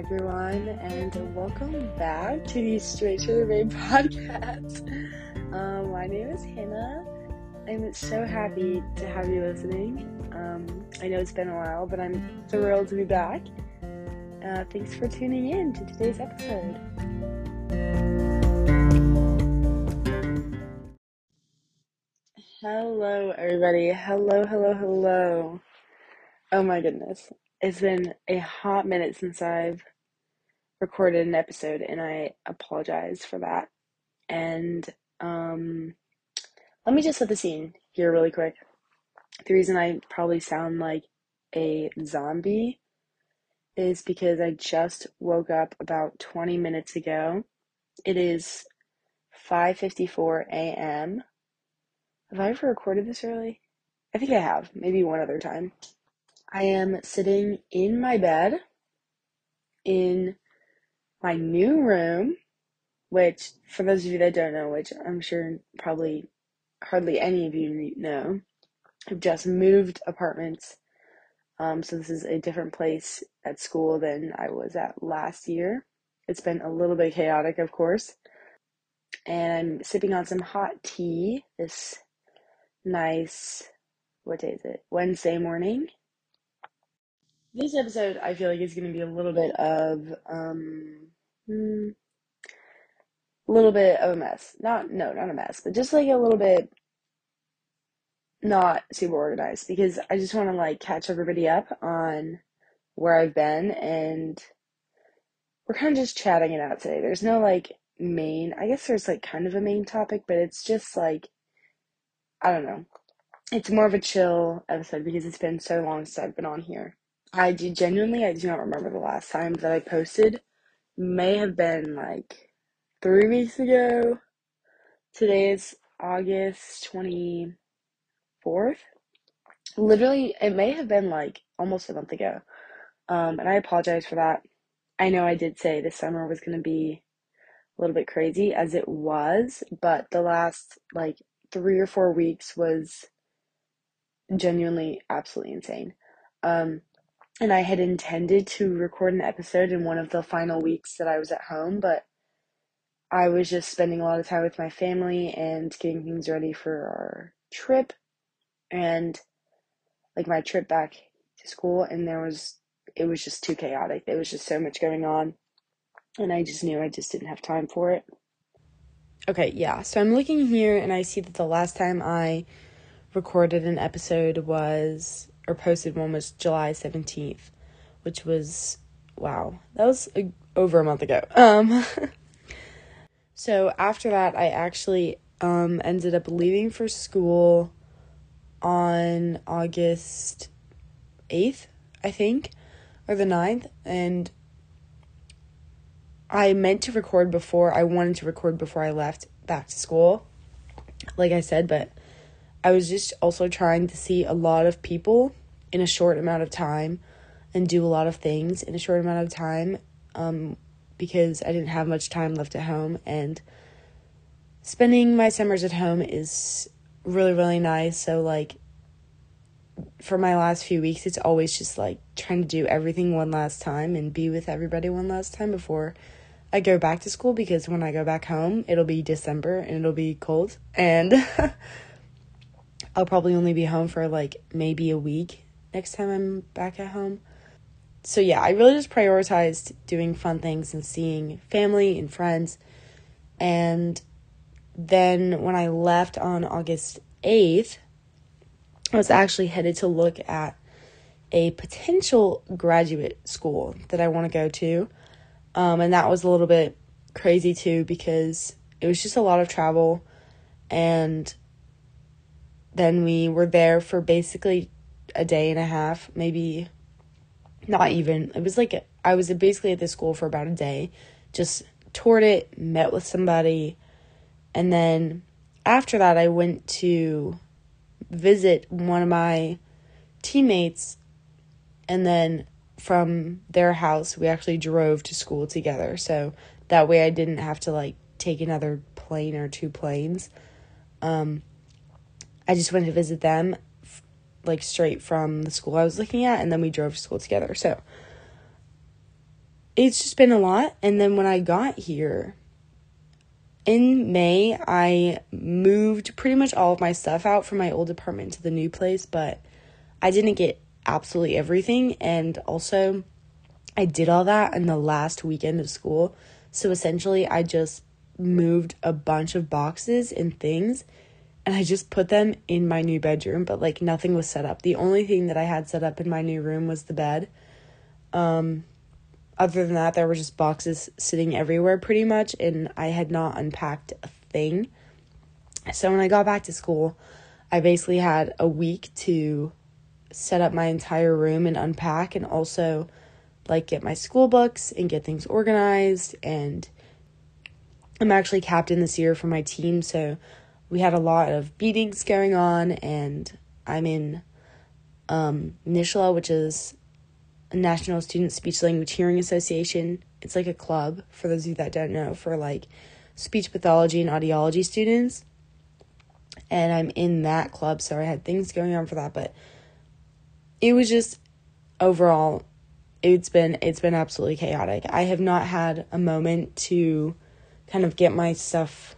everyone, and welcome back to the Straight to the Bay podcast. Um, my name is Hannah. I'm so happy to have you listening. Um, I know it's been a while, but I'm thrilled to be back. Uh, thanks for tuning in to today's episode. Hello, everybody. Hello, hello, hello. Oh my goodness. It's been a hot minute since I've recorded an episode, and I apologize for that. And um, let me just set the scene here really quick. The reason I probably sound like a zombie is because I just woke up about 20 minutes ago. It is 5:54 a.m. Have I ever recorded this early? I think I have, maybe one other time. I am sitting in my bed in my new room, which, for those of you that don't know, which I'm sure probably hardly any of you know, I've just moved apartments. Um, so this is a different place at school than I was at last year. It's been a little bit chaotic, of course. And I'm sipping on some hot tea this nice, what day is it? Wednesday morning. This episode, I feel like, is going to be a little bit of, um, hmm, a little bit of a mess. Not, no, not a mess, but just like a little bit not super organized because I just want to like catch everybody up on where I've been and we're kind of just chatting it out today. There's no like main, I guess there's like kind of a main topic, but it's just like, I don't know. It's more of a chill episode because it's been so long since I've been on here. I do genuinely, I do not remember the last time that I posted. May have been like three weeks ago. Today is August 24th. Literally, it may have been like almost a month ago. Um, and I apologize for that. I know I did say this summer was going to be a little bit crazy, as it was, but the last like three or four weeks was genuinely absolutely insane. Um, and I had intended to record an episode in one of the final weeks that I was at home, but I was just spending a lot of time with my family and getting things ready for our trip and like my trip back to school and there was it was just too chaotic. There was just so much going on and I just knew I just didn't have time for it. Okay, yeah. So I'm looking here and I see that the last time I recorded an episode was or posted one was July 17th, which was wow. That was a, over a month ago. Um so after that I actually um ended up leaving for school on August 8th, I think, or the 9th and I meant to record before I wanted to record before I left back to school. Like I said, but I was just also trying to see a lot of people in a short amount of time and do a lot of things in a short amount of time um, because I didn't have much time left at home. And spending my summers at home is really, really nice. So, like, for my last few weeks, it's always just like trying to do everything one last time and be with everybody one last time before I go back to school because when I go back home, it'll be December and it'll be cold. And I'll probably only be home for like maybe a week next time I'm back at home. So, yeah, I really just prioritized doing fun things and seeing family and friends. And then when I left on August 8th, I was actually headed to look at a potential graduate school that I want to go to. Um, and that was a little bit crazy too because it was just a lot of travel. And then we were there for basically a day and a half, maybe not even. It was like I was basically at the school for about a day, just toured it, met with somebody, and then after that, I went to visit one of my teammates, and then from their house, we actually drove to school together. So that way, I didn't have to like take another plane or two planes. Um, I just went to visit them like straight from the school I was looking at, and then we drove to school together. So it's just been a lot. And then when I got here in May, I moved pretty much all of my stuff out from my old apartment to the new place, but I didn't get absolutely everything. And also, I did all that in the last weekend of school. So essentially, I just moved a bunch of boxes and things and I just put them in my new bedroom, but like nothing was set up. The only thing that I had set up in my new room was the bed. Um other than that, there were just boxes sitting everywhere pretty much and I had not unpacked a thing. So when I got back to school, I basically had a week to set up my entire room and unpack and also like get my school books and get things organized and I'm actually captain this year for my team, so we had a lot of meetings going on, and I'm in um, NSSLHA, which is a National Student Speech Language Hearing Association. It's like a club, for those of you that don't know, for like speech pathology and audiology students. And I'm in that club, so I had things going on for that, but it was just overall it's been it's been absolutely chaotic. I have not had a moment to kind of get my stuff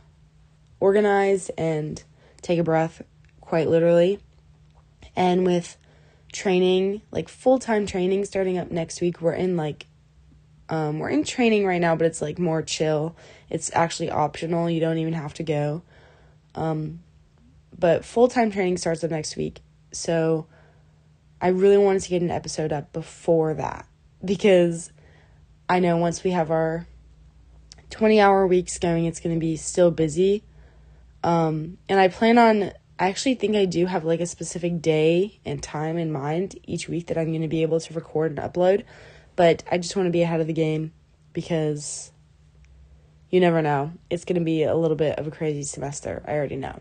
organized and take a breath, quite literally. And with training, like full time training starting up next week, we're in like, um, we're in training right now, but it's like more chill. It's actually optional, you don't even have to go. Um, but full time training starts up next week. So I really wanted to get an episode up before that because I know once we have our 20 hour weeks going, it's going to be still busy. Um, and I plan on, I actually think I do have like a specific day and time in mind each week that I'm going to be able to record and upload. But I just want to be ahead of the game because you never know. It's going to be a little bit of a crazy semester. I already know.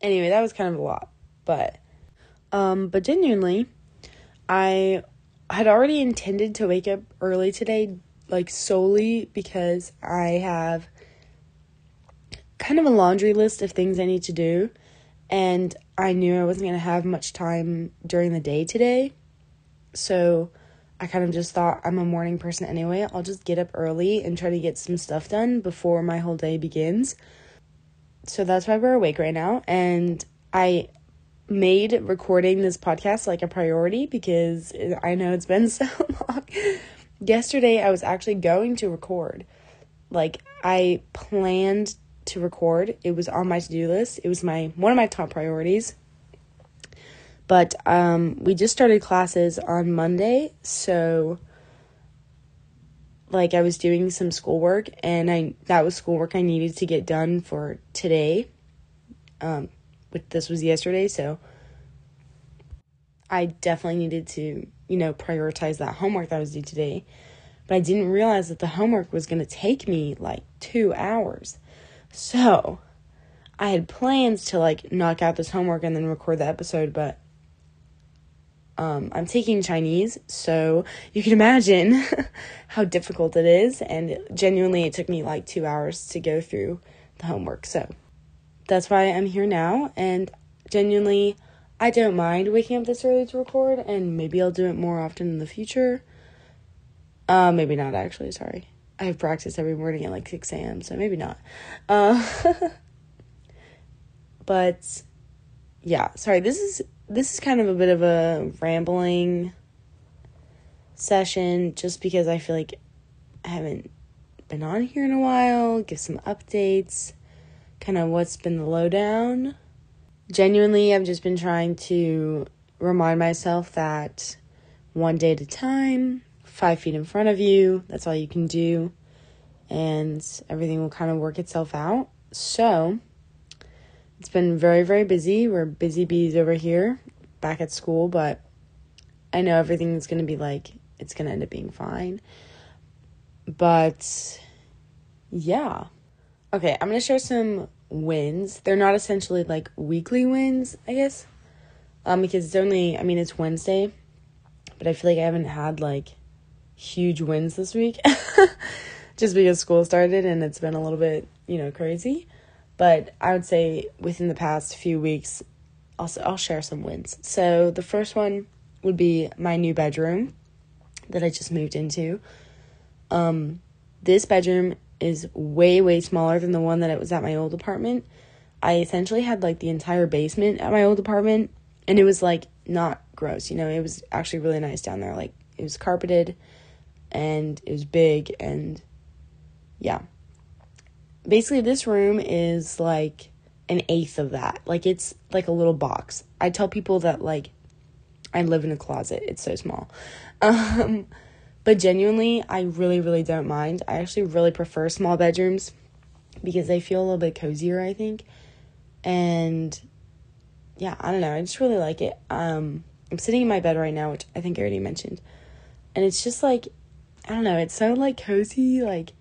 Anyway, that was kind of a lot. But, um, but genuinely, I had already intended to wake up early today like solely because I have kind of a laundry list of things I need to do and I knew I wasn't going to have much time during the day today. So I kind of just thought I'm a morning person anyway. I'll just get up early and try to get some stuff done before my whole day begins. So that's why we're awake right now and I made recording this podcast like a priority because I know it's been so long yesterday I was actually going to record. Like I planned to record. It was on my to-do list. It was my one of my top priorities. But um we just started classes on Monday, so like I was doing some schoolwork and I that was schoolwork I needed to get done for today. Um which this was yesterday, so I definitely needed to you know, prioritize that homework that was due today. But I didn't realize that the homework was going to take me like two hours. So I had plans to like knock out this homework and then record the episode, but um, I'm taking Chinese, so you can imagine how difficult it is. And genuinely, it took me like two hours to go through the homework. So that's why I'm here now. And genuinely, I don't mind waking up this early to record, and maybe I'll do it more often in the future. Uh, maybe not actually. Sorry, I have practice every morning at like six a.m., so maybe not. Uh, but yeah, sorry. This is this is kind of a bit of a rambling session, just because I feel like I haven't been on here in a while. Give some updates, kind of what's been the lowdown genuinely, I've just been trying to remind myself that one day at a time, five feet in front of you, that's all you can do, and everything will kind of work itself out. So, it's been very, very busy. We're busy bees over here back at school, but I know everything's going to be like, it's going to end up being fine. But, yeah. Okay, I'm going to share some wins. They're not essentially like weekly wins, I guess. Um, because it's only, I mean, it's Wednesday, but I feel like I haven't had like huge wins this week just because school started and it's been a little bit, you know, crazy. But I would say within the past few weeks, also I'll share some wins. So the first one would be my new bedroom that I just moved into. Um, this bedroom is way, way smaller than the one that it was at my old apartment. I essentially had like the entire basement at my old apartment, and it was like not gross, you know, it was actually really nice down there. Like, it was carpeted and it was big, and yeah. Basically, this room is like an eighth of that. Like, it's like a little box. I tell people that, like, I live in a closet, it's so small. Um, but genuinely, I really, really don't mind. I actually really prefer small bedrooms because they feel a little bit cozier, I think. And yeah, I don't know. I just really like it. Um, I'm sitting in my bed right now, which I think I already mentioned. And it's just like, I don't know, it's so like cozy. Like,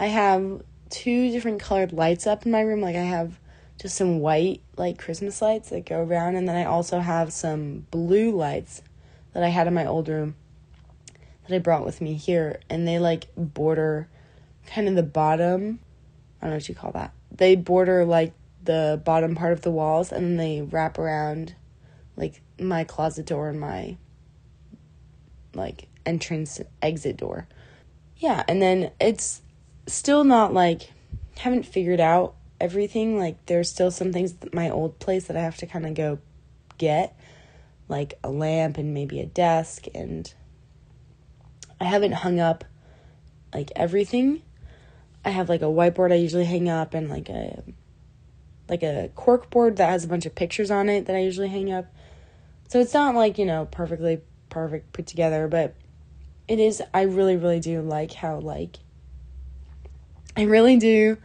I have two different colored lights up in my room. Like, I have just some white, like Christmas lights that go around. And then I also have some blue lights that I had in my old room that I brought with me here, and they like border kind of the bottom. I don't know what you call that. They border like the bottom part of the walls, and then they wrap around like my closet door and my like entrance exit door. Yeah, and then it's still not like haven't figured out everything. Like there's still some things my old place that I have to kind of go get, like a lamp and maybe a desk and I haven't hung up like everything. I have like a whiteboard I usually hang up and like a like a cork board that has a bunch of pictures on it that I usually hang up. So it's not like, you know, perfectly perfect put together, but it is I really really do like how like I really do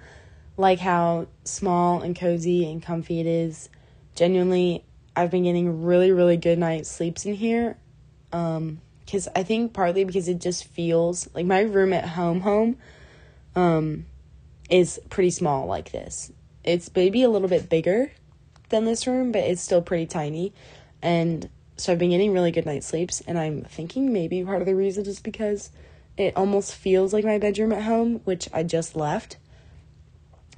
like how small and cozy and comfy it is. Genuinely, I've been getting really really good night sleeps in here. Um because I think partly because it just feels like my room at home home um is pretty small like this. It's maybe a little bit bigger than this room, but it's still pretty tiny. And so I've been getting really good night sleeps and I'm thinking maybe part of the reason is because it almost feels like my bedroom at home, which I just left.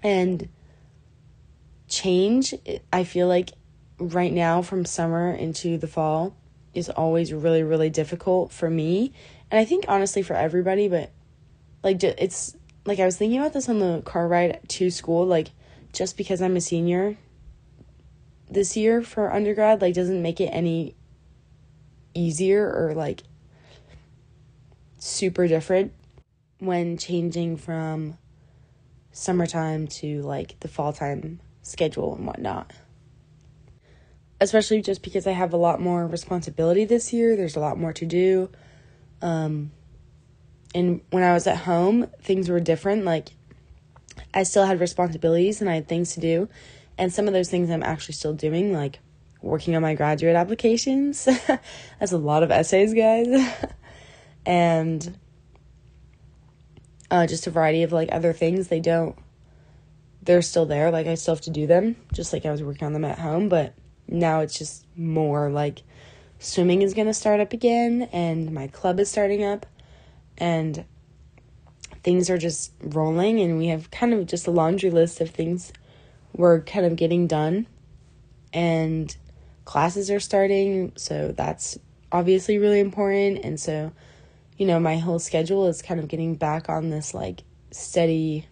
And change, I feel like right now from summer into the fall is always really really difficult for me and i think honestly for everybody but like it's like i was thinking about this on the car ride to school like just because i'm a senior this year for undergrad like doesn't make it any easier or like super different when changing from summertime to like the fall time schedule and whatnot especially just because I have a lot more responsibility this year. There's a lot more to do. Um, and when I was at home, things were different. Like, I still had responsibilities and I had things to do. And some of those things I'm actually still doing, like working on my graduate applications. That's a lot of essays, guys. and uh, just a variety of like other things. They don't, they're still there. Like, I still have to do them, just like I was working on them at home. But now it's just more like swimming is going to start up again and my club is starting up and things are just rolling and we have kind of just a laundry list of things we're kind of getting done and classes are starting so that's obviously really important and so you know my whole schedule is kind of getting back on this like steady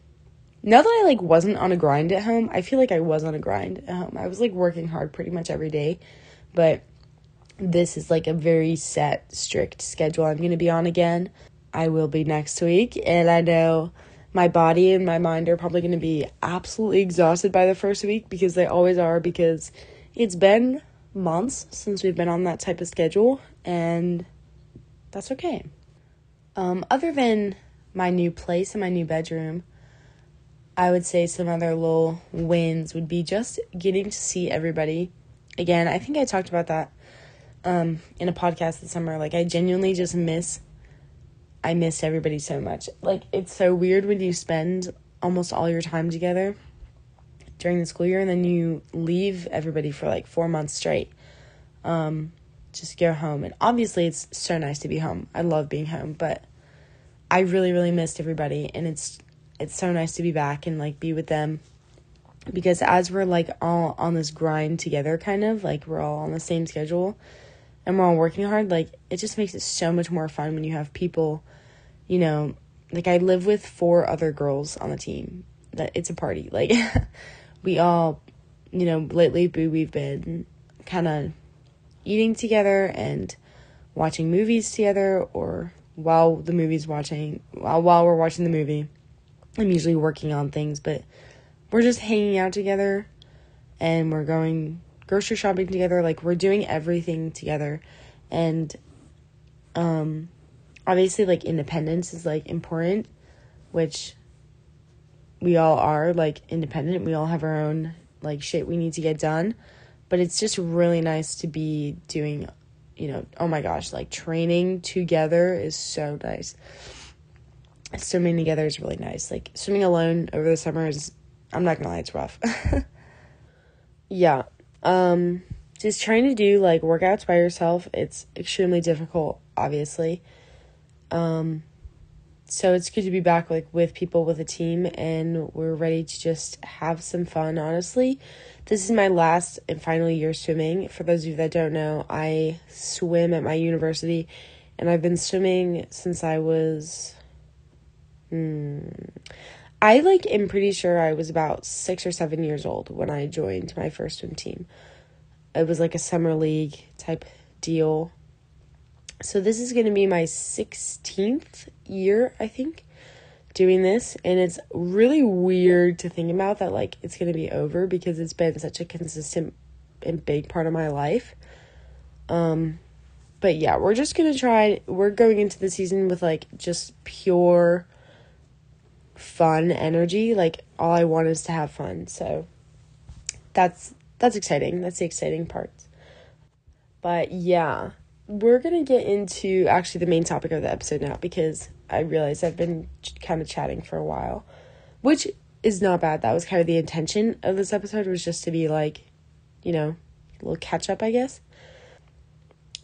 now that I like wasn't on a grind at home, I feel like I was on a grind at home. I was like working hard pretty much every day, but this is like a very set, strict schedule I'm going to be on again. I will be next week, and I know my body and my mind are probably going to be absolutely exhausted by the first week because they always are because it's been months since we've been on that type of schedule, and that's okay. Um, other than my new place and my new bedroom, I would say some other little wins would be just getting to see everybody. Again, I think I talked about that um, in a podcast this summer. Like, I genuinely just miss, I miss everybody so much. Like, it's so weird when you spend almost all your time together during the school year and then you leave everybody for like four months straight. Um, just go home. And obviously, it's so nice to be home. I love being home, but I really, really missed everybody. And it's it's so nice to be back and like be with them because as we're like all on this grind together kind of like we're all on the same schedule and we're all working hard, like it just makes it so much more fun when you have people, you know, like I live with four other girls on the team. That it's a party. Like we all, you know, lately we've been kind of eating together and watching movies together or while the movie's watching while while we're watching the movie. I'm usually working on things, but we're just hanging out together and we're going grocery shopping together. Like we're doing everything together. And um obviously like independence is like important, which we all are like independent. We all have our own like shit we need to get done. But it's just really nice to be doing you know, oh my gosh, like training together is so nice. Swimming together is really nice. Like swimming alone over the summer is I'm not gonna lie, it's rough. yeah. Um just trying to do like workouts by yourself, it's extremely difficult, obviously. Um so it's good to be back like with people with a team and we're ready to just have some fun, honestly. This is my last and final year swimming. For those of you that don't know, I swim at my university and I've been swimming since I was hmm, I like am pretty sure I was about six or seven years old when I joined my first swim team. It was like a summer league type deal. So this is going to be my 16th year, I think, doing this. And it's really weird to think about that, like, it's going to be over because it's been such a consistent and big part of my life. Um, but yeah, we're just going to try, we're going into the season with like just pure fun energy. Like all I want is to have fun. So that's that's exciting. That's the exciting part. But yeah, we're going to get into actually the main topic of the episode now because I realize I've been ch- kind of chatting for a while, which is not bad. That was kind of the intention of this episode was just to be like, you know, a little catch up, I guess.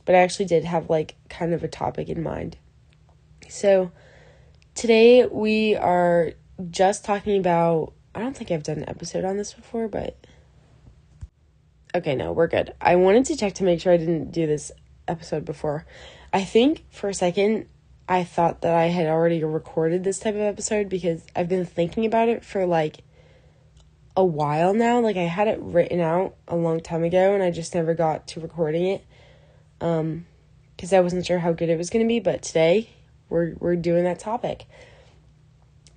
But I actually did have like kind of a topic in mind. So, Today we are just talking about. I don't think I've done an episode on this before, but. Okay, no, we're good. I wanted to check to make sure I didn't do this episode before. I think for a second I thought that I had already recorded this type of episode because I've been thinking about it for like a while now. Like I had it written out a long time ago and I just never got to recording it. Um cuz I wasn't sure how good it was going to be, but today we're we're doing that topic.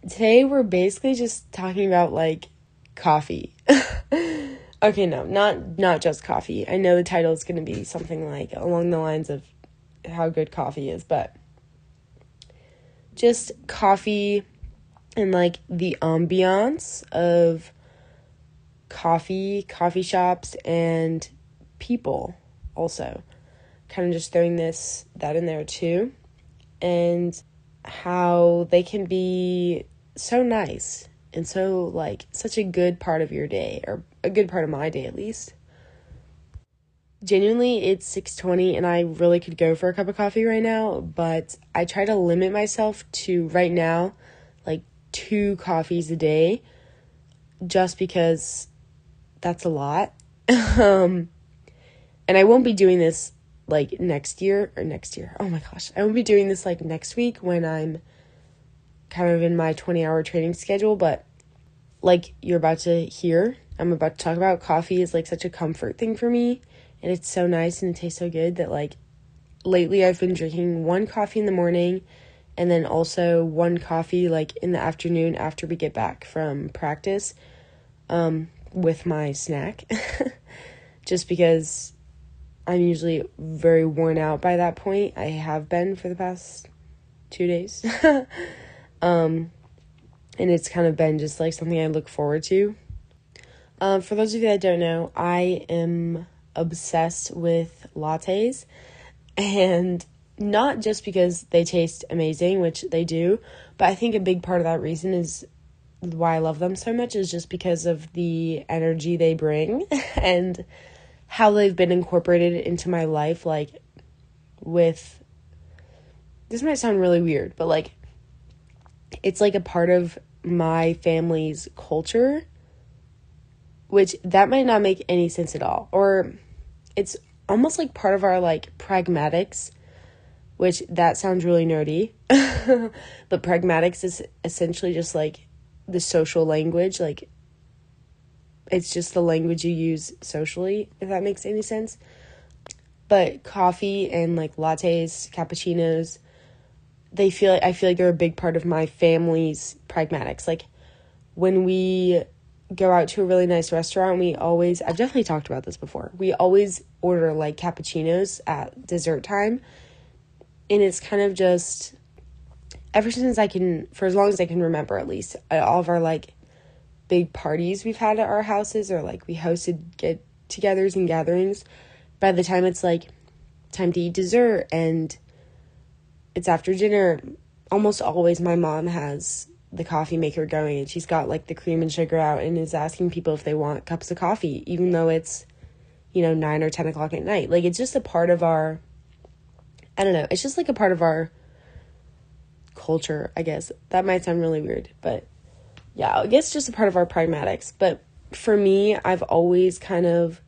Today we're basically just talking about like coffee. okay, no, not not just coffee. I know the title is going to be something like along the lines of how good coffee is, but just coffee and like the ambiance of coffee, coffee shops and people also. Kind of just throwing this that in there too and how they can be so nice and so like such a good part of your day or a good part of my day at least genuinely it's 6.20 and i really could go for a cup of coffee right now but i try to limit myself to right now like two coffees a day just because that's a lot um and i won't be doing this like next year or next year. Oh my gosh. I won't be doing this like next week when I'm kind of in my 20 hour training schedule, but like you're about to hear, I'm about to talk about coffee is like such a comfort thing for me and it's so nice and it tastes so good that like lately I've been drinking one coffee in the morning and then also one coffee like in the afternoon after we get back from practice um with my snack. Just because I'm usually very worn out by that point. I have been for the past two days. um, and it's kind of been just like something I look forward to. Um, for those of you that don't know, I am obsessed with lattes. And not just because they taste amazing, which they do, but I think a big part of that reason is why I love them so much is just because of the energy they bring and how they've been incorporated into my life like with this might sound really weird but like it's like a part of my family's culture which that might not make any sense at all or it's almost like part of our like pragmatics, which that sounds really nerdy. but pragmatics is essentially just like the social language, like it's just the language you use socially, if that makes any sense. But coffee and like lattes, cappuccinos, they feel I feel like they're a big part of my family's pragmatics. Like when we go out to a really nice restaurant, we always I've definitely talked about this before. We always order like cappuccinos at dessert time. And it's kind of just ever since I can for as long as I can remember at least, uh, all of our like big parties we've had at our houses or like we hosted get togethers and gatherings, by the time it's like time to eat dessert and it's after dinner, almost always my mom has the coffee maker going and she's got like the cream and sugar out and is asking people if they want cups of coffee, even though it's, you know, nine or 10 o'clock at night. Like it's just a part of our, I don't know, it's just like a part of our culture, I guess. That might sound really weird, but yeah, I guess just a part of our pragmatics. But for me, I've always kind of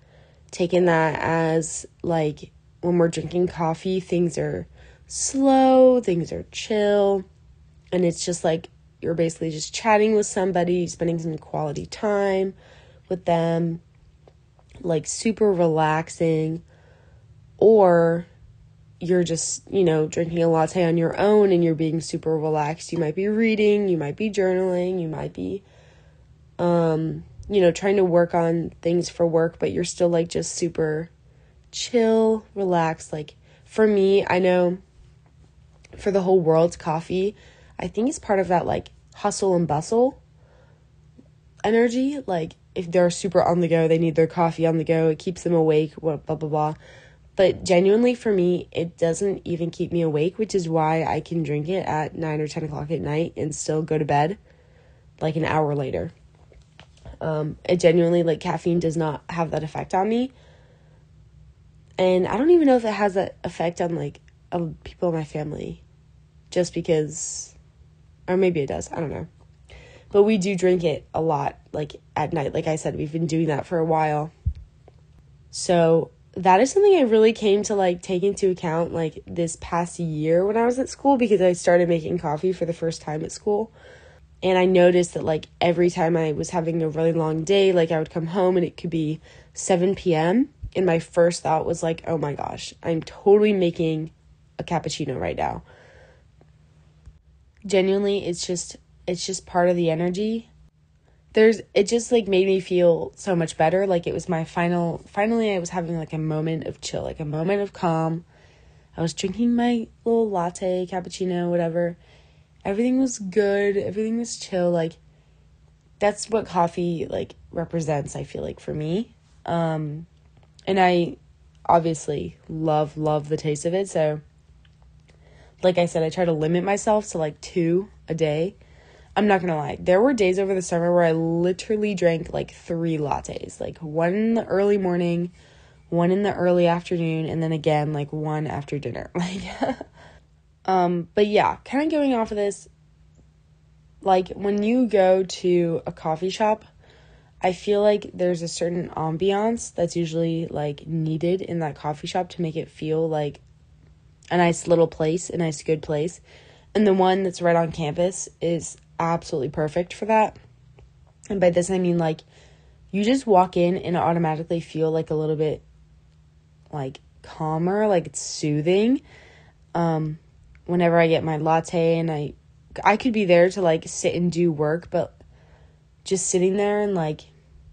taken that as like when we're drinking coffee, things are slow, things are chill, and it's just like you're basically just chatting with somebody, spending some quality time with them, like super relaxing, or you're just, you know, drinking a latte on your own and you're being super relaxed. You might be reading, you might be journaling, you might be um, you know, trying to work on things for work, but you're still like just super chill, relaxed. Like for me, I know for the whole world's coffee, I think it's part of that like hustle and bustle energy. Like if they're super on the go, they need their coffee on the go. It keeps them awake, blah blah blah. blah. But genuinely, for me, it doesn't even keep me awake, which is why I can drink it at 9 or 10 o'clock at night and still go to bed like an hour later. Um, it genuinely, like, caffeine does not have that effect on me. And I don't even know if it has that effect on, like, people in my family. Just because, or maybe it does, I don't know. But we do drink it a lot, like, at night. Like I said, we've been doing that for a while. So that is something I really came to like take into account like this past year when I was at school because I started making coffee for the first time at school. And I noticed that like every time I was having a really long day, like I would come home and it could be 7 p.m. And my first thought was like, oh my gosh, I'm totally making a cappuccino right now. Genuinely, it's just it's just part of the energy. There's it just like made me feel so much better. Like it was my final finally i was having like a moment of chill like a moment of calm. I was drinking my little latte cappuccino whatever. Everything was good. Everything was chill. Like that's what coffee like represents i feel like for me. Um and i obviously love love the taste of it. So like i said i try to limit myself to like two a day. I'm not gonna lie, there were days over the summer where I literally drank like three lattes, like one in the early morning, one in the early afternoon, and then again like one after dinner. Like, um, but yeah, kind of going off of this, like when you go to a coffee shop, I feel like there's a certain ambiance that's usually like needed in that coffee shop to make it feel like a nice little place, a nice good place. And the one that's right on campus is absolutely perfect for that. And by this, I mean like you just walk in and automatically feel like a little bit like calmer, like it's soothing. Um, whenever I get my latte and I I could be there to like sit and do work, but just sitting there and like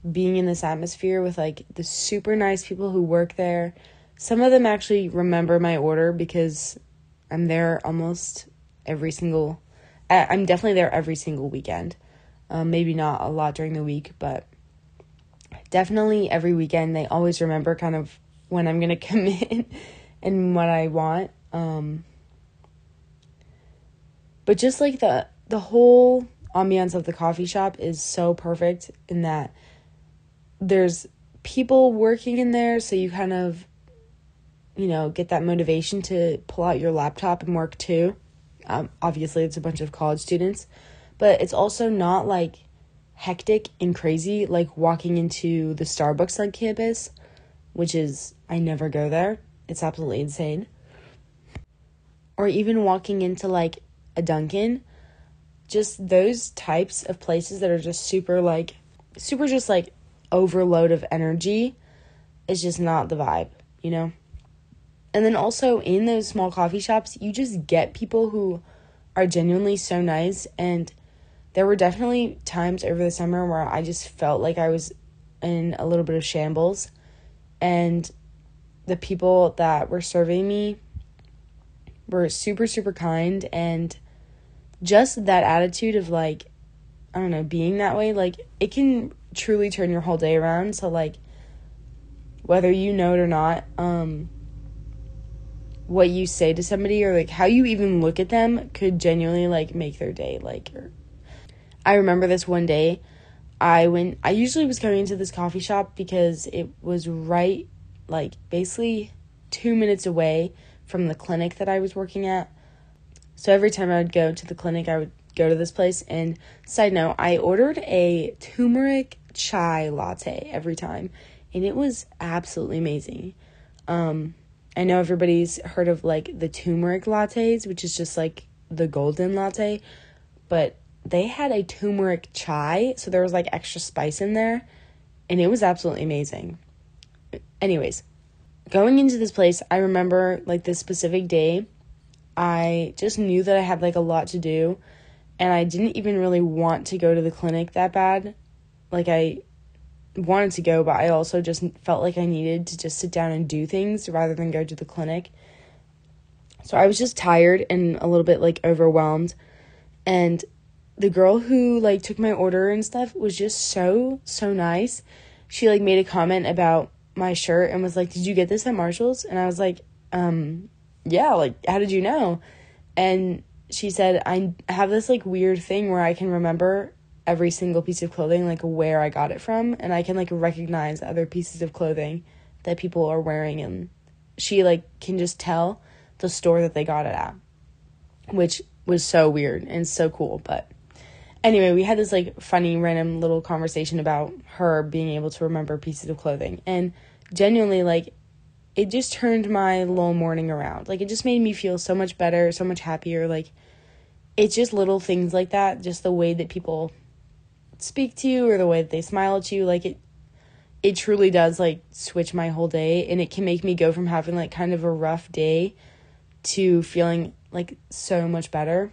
being in this atmosphere with like the super nice people who work there. Some of them actually remember my order because I'm there almost every single I'm definitely there every single weekend. Um, maybe not a lot during the week, but definitely every weekend. They always remember kind of when I'm gonna come in and what I want. Um, but just like the the whole ambiance of the coffee shop is so perfect in that there's people working in there, so you kind of you know get that motivation to pull out your laptop and work too. Um, obviously, it's a bunch of college students, but it's also not like hectic and crazy like walking into the Starbucks on campus, which is I never go there. It's absolutely insane. Or even walking into like a Dunkin', just those types of places that are just super like super just like overload of energy is just not the vibe, you know? And then also in those small coffee shops, you just get people who are genuinely so nice. And there were definitely times over the summer where I just felt like I was in a little bit of shambles. And the people that were serving me were super super kind. And just that attitude of like I don't know, being that way like it can truly turn your whole day around. So like whether you know it or not um what you say to somebody or like how you even look at them could genuinely like make their day like I remember this one day I went I usually was going into this coffee shop because it was right like basically 2 minutes away from the clinic that I was working at. So every time I would go to the clinic I would go to this place and side note I ordered a turmeric chai latte every time and it was absolutely amazing. Um I know everybody's heard of like the turmeric lattes, which is just like the golden latte, but they had a turmeric chai, so there was like extra spice in there, and it was absolutely amazing. Anyways, going into this place, I remember like this specific day, I just knew that I had like a lot to do, and I didn't even really want to go to the clinic that bad. Like, I wanted to go, but I also just felt like I needed to just sit down and do things rather than go to the clinic. So I was just tired and a little bit like overwhelmed. And the girl who like took my order and stuff was just so so nice. She like made a comment about my shirt and was like, "Did you get this at Marshalls?" And I was like, "Um, yeah, like how did you know?" And she said, "I have this like weird thing where I can remember every single piece of clothing, like where I got it from, and I can like recognize other pieces of clothing that people are wearing and she like can just tell the store that they got it at. Which was so weird and so cool, but anyway, we had this like funny random little conversation about her being able to remember pieces of clothing and genuinely like it just turned my little morning around. Like it just made me feel so much better, so much happier like it's just little things like that, just the way that people speak to you or the way that they smile at you like it it truly does like switch my whole day. And it can make me go from having like kind of a rough day to feeling like so much better.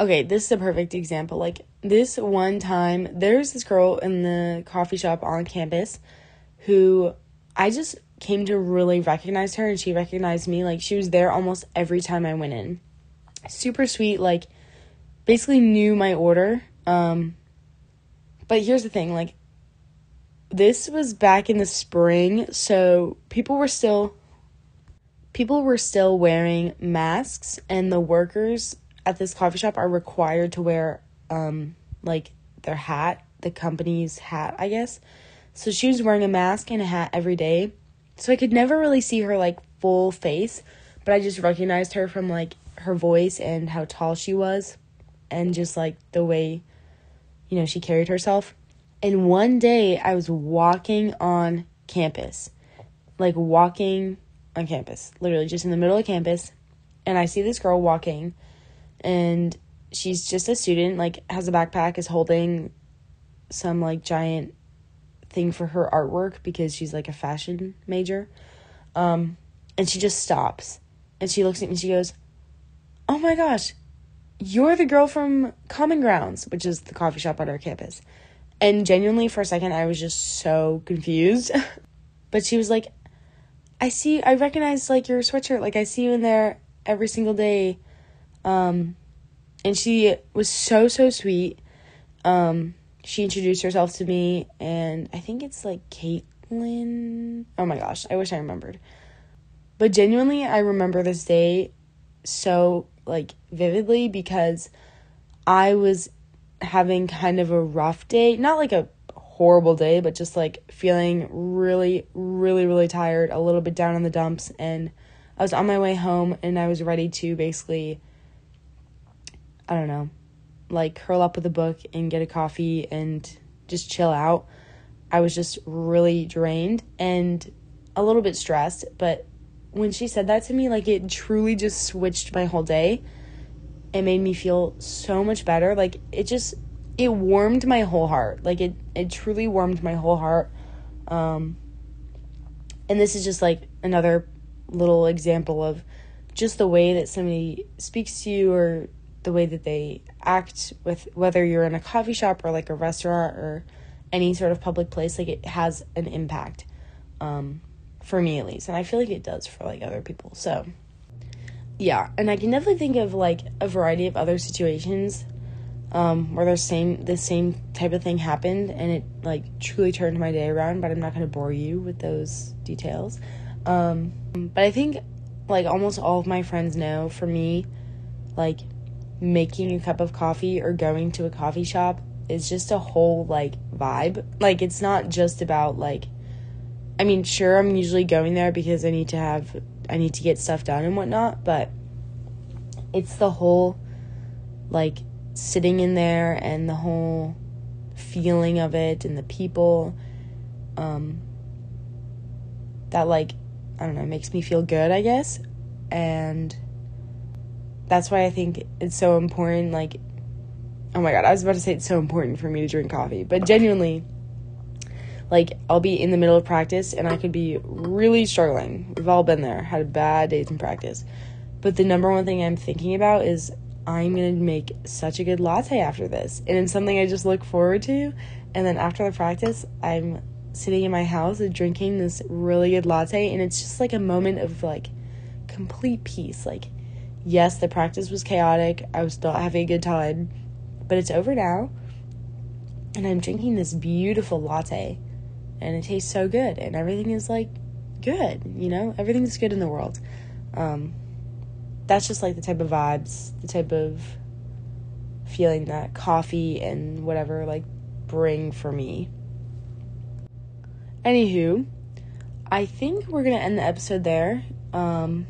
Okay this is a perfect example. Like this one time there's this girl in the coffee shop on campus who i just came to really recognize her and she recognized me. Like she was there almost every time i went in. Super sweet like basically knew my order um, but here's the thing like, this was back in the spring, so people were still people were still wearing masks and the workers at this coffee shop are required to wear um like their hat, the company's hat, I guess. So she was wearing a mask and a hat every day. So I could never really see her like full face, but I just recognized her from like her voice and how tall she was and just like the way you know, she carried herself. And one day I was walking on campus, like walking on campus, literally just in the middle of campus. And I see this girl walking, and she's just a student, like, has a backpack, is holding some, like, giant thing for her artwork because she's, like, a fashion major. Um, and she just stops. And she looks at me and she goes, Oh my gosh, you're the girl from Common Grounds, which is the coffee shop on our campus. And genuinely, for a second, I was just so confused. but she was like, I see, I recognize like your sweatshirt. Like, I see you in there every single day. Um, and she was so, so sweet. Um, she introduced herself to me, and I think it's like Caitlin. Oh my gosh, I wish I remembered. But genuinely, I remember this day so like vividly because I was having kind of a rough day, not like a horrible day, but just like feeling really really really tired, a little bit down in the dumps and I was on my way home and I was ready to basically I don't know, like curl up with a book and get a coffee and just chill out. I was just really drained and a little bit stressed, but when she said that to me, like it truly just switched my whole day. It made me feel so much better. Like it just it warmed my whole heart. Like it it truly warmed my whole heart. Um and this is just like another little example of just the way that somebody speaks to you or the way that they act with whether you're in a coffee shop or like a restaurant or any sort of public place like it has an impact um for me at least and i feel like it does for like other people so yeah. And i can definitely think of like a variety of other situations um where the same the same type of thing happened and it like truly turned my day around but i'm not going to bore you with those details. Um but i think like almost all of my friends know for me like making a cup of coffee or going to a coffee shop is just a whole like vibe. Like it's not just about like I mean, sure, I'm usually going there because I need to have, I need to get stuff done and whatnot, but it's the whole, like, sitting in there and the whole feeling of it and the people, um, that, like, I don't know, makes me feel good, I guess. And that's why I think it's so important, like, oh my god, I was about to say it's so important for me to drink coffee, but genuinely, like I'll be in the middle of practice and I could be really struggling. We've all been there, had bad days in practice. But the number one thing I'm thinking about is I'm gonna make such a good latte after this. And it's something I just look forward to. And then after the practice, I'm sitting in my house drinking this really good latte and it's just like a moment of like complete peace. Like, yes, the practice was chaotic. I was not having a good time, but it's over now. And I'm drinking this beautiful latte and it tastes so good and everything is like good you know? Everything's good in the world. Um, that's just like the type of vibes the type of feeling that coffee and whatever like bring for me. Anywho i think we're gonna end the episode there. Um,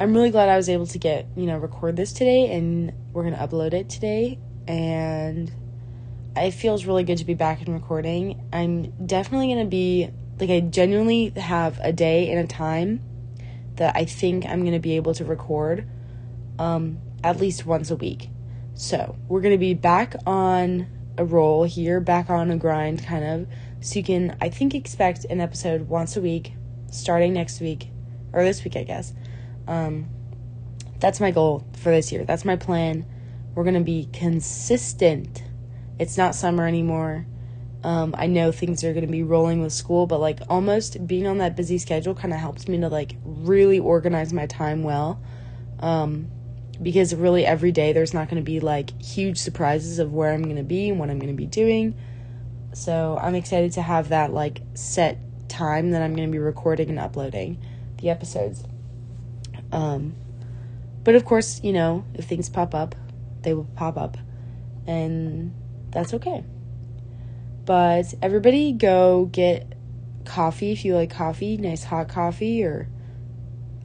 i'm really glad i was able to get you know record this today and we're gonna upload it today and it feels really good to be back in recording. I'm definitely going to be like I genuinely have a day and a time that I think I'm going to be able to record um at least once a week. So, we're going to be back on a roll here, back on a grind kind of. So you can I think expect an episode once a week starting next week or this week, I guess. Um that's my goal for this year. That's my plan. We're going to be consistent it's not summer anymore. Um, I know things are going to be rolling with school, but like almost being on that busy schedule kind of helps me to like really organize my time well. Um, because really every day there's not going to be like huge surprises of where I'm going to be and what I'm going to be doing. So I'm excited to have that like set time that I'm going to be recording and uploading the episodes. Um, but of course, you know, if things pop up, they will pop up. And that's okay. But everybody go get coffee if you like coffee, nice hot coffee or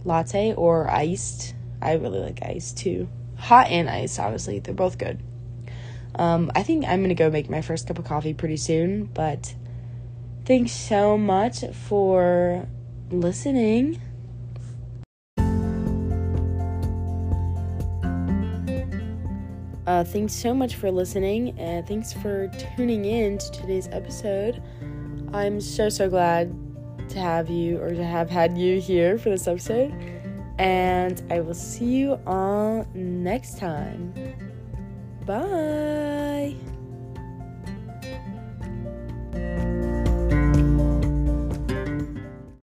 latte or iced. I really like iced too. Hot and iced, obviously, they're both good. Um, I think I'm gonna go make my first cup of coffee pretty soon, but thanks so much for listening. Uh, thanks so much for listening, and thanks for tuning in to today's episode. I'm so, so glad to have you or to have had you here for this episode. And I will see you all next time. Bye.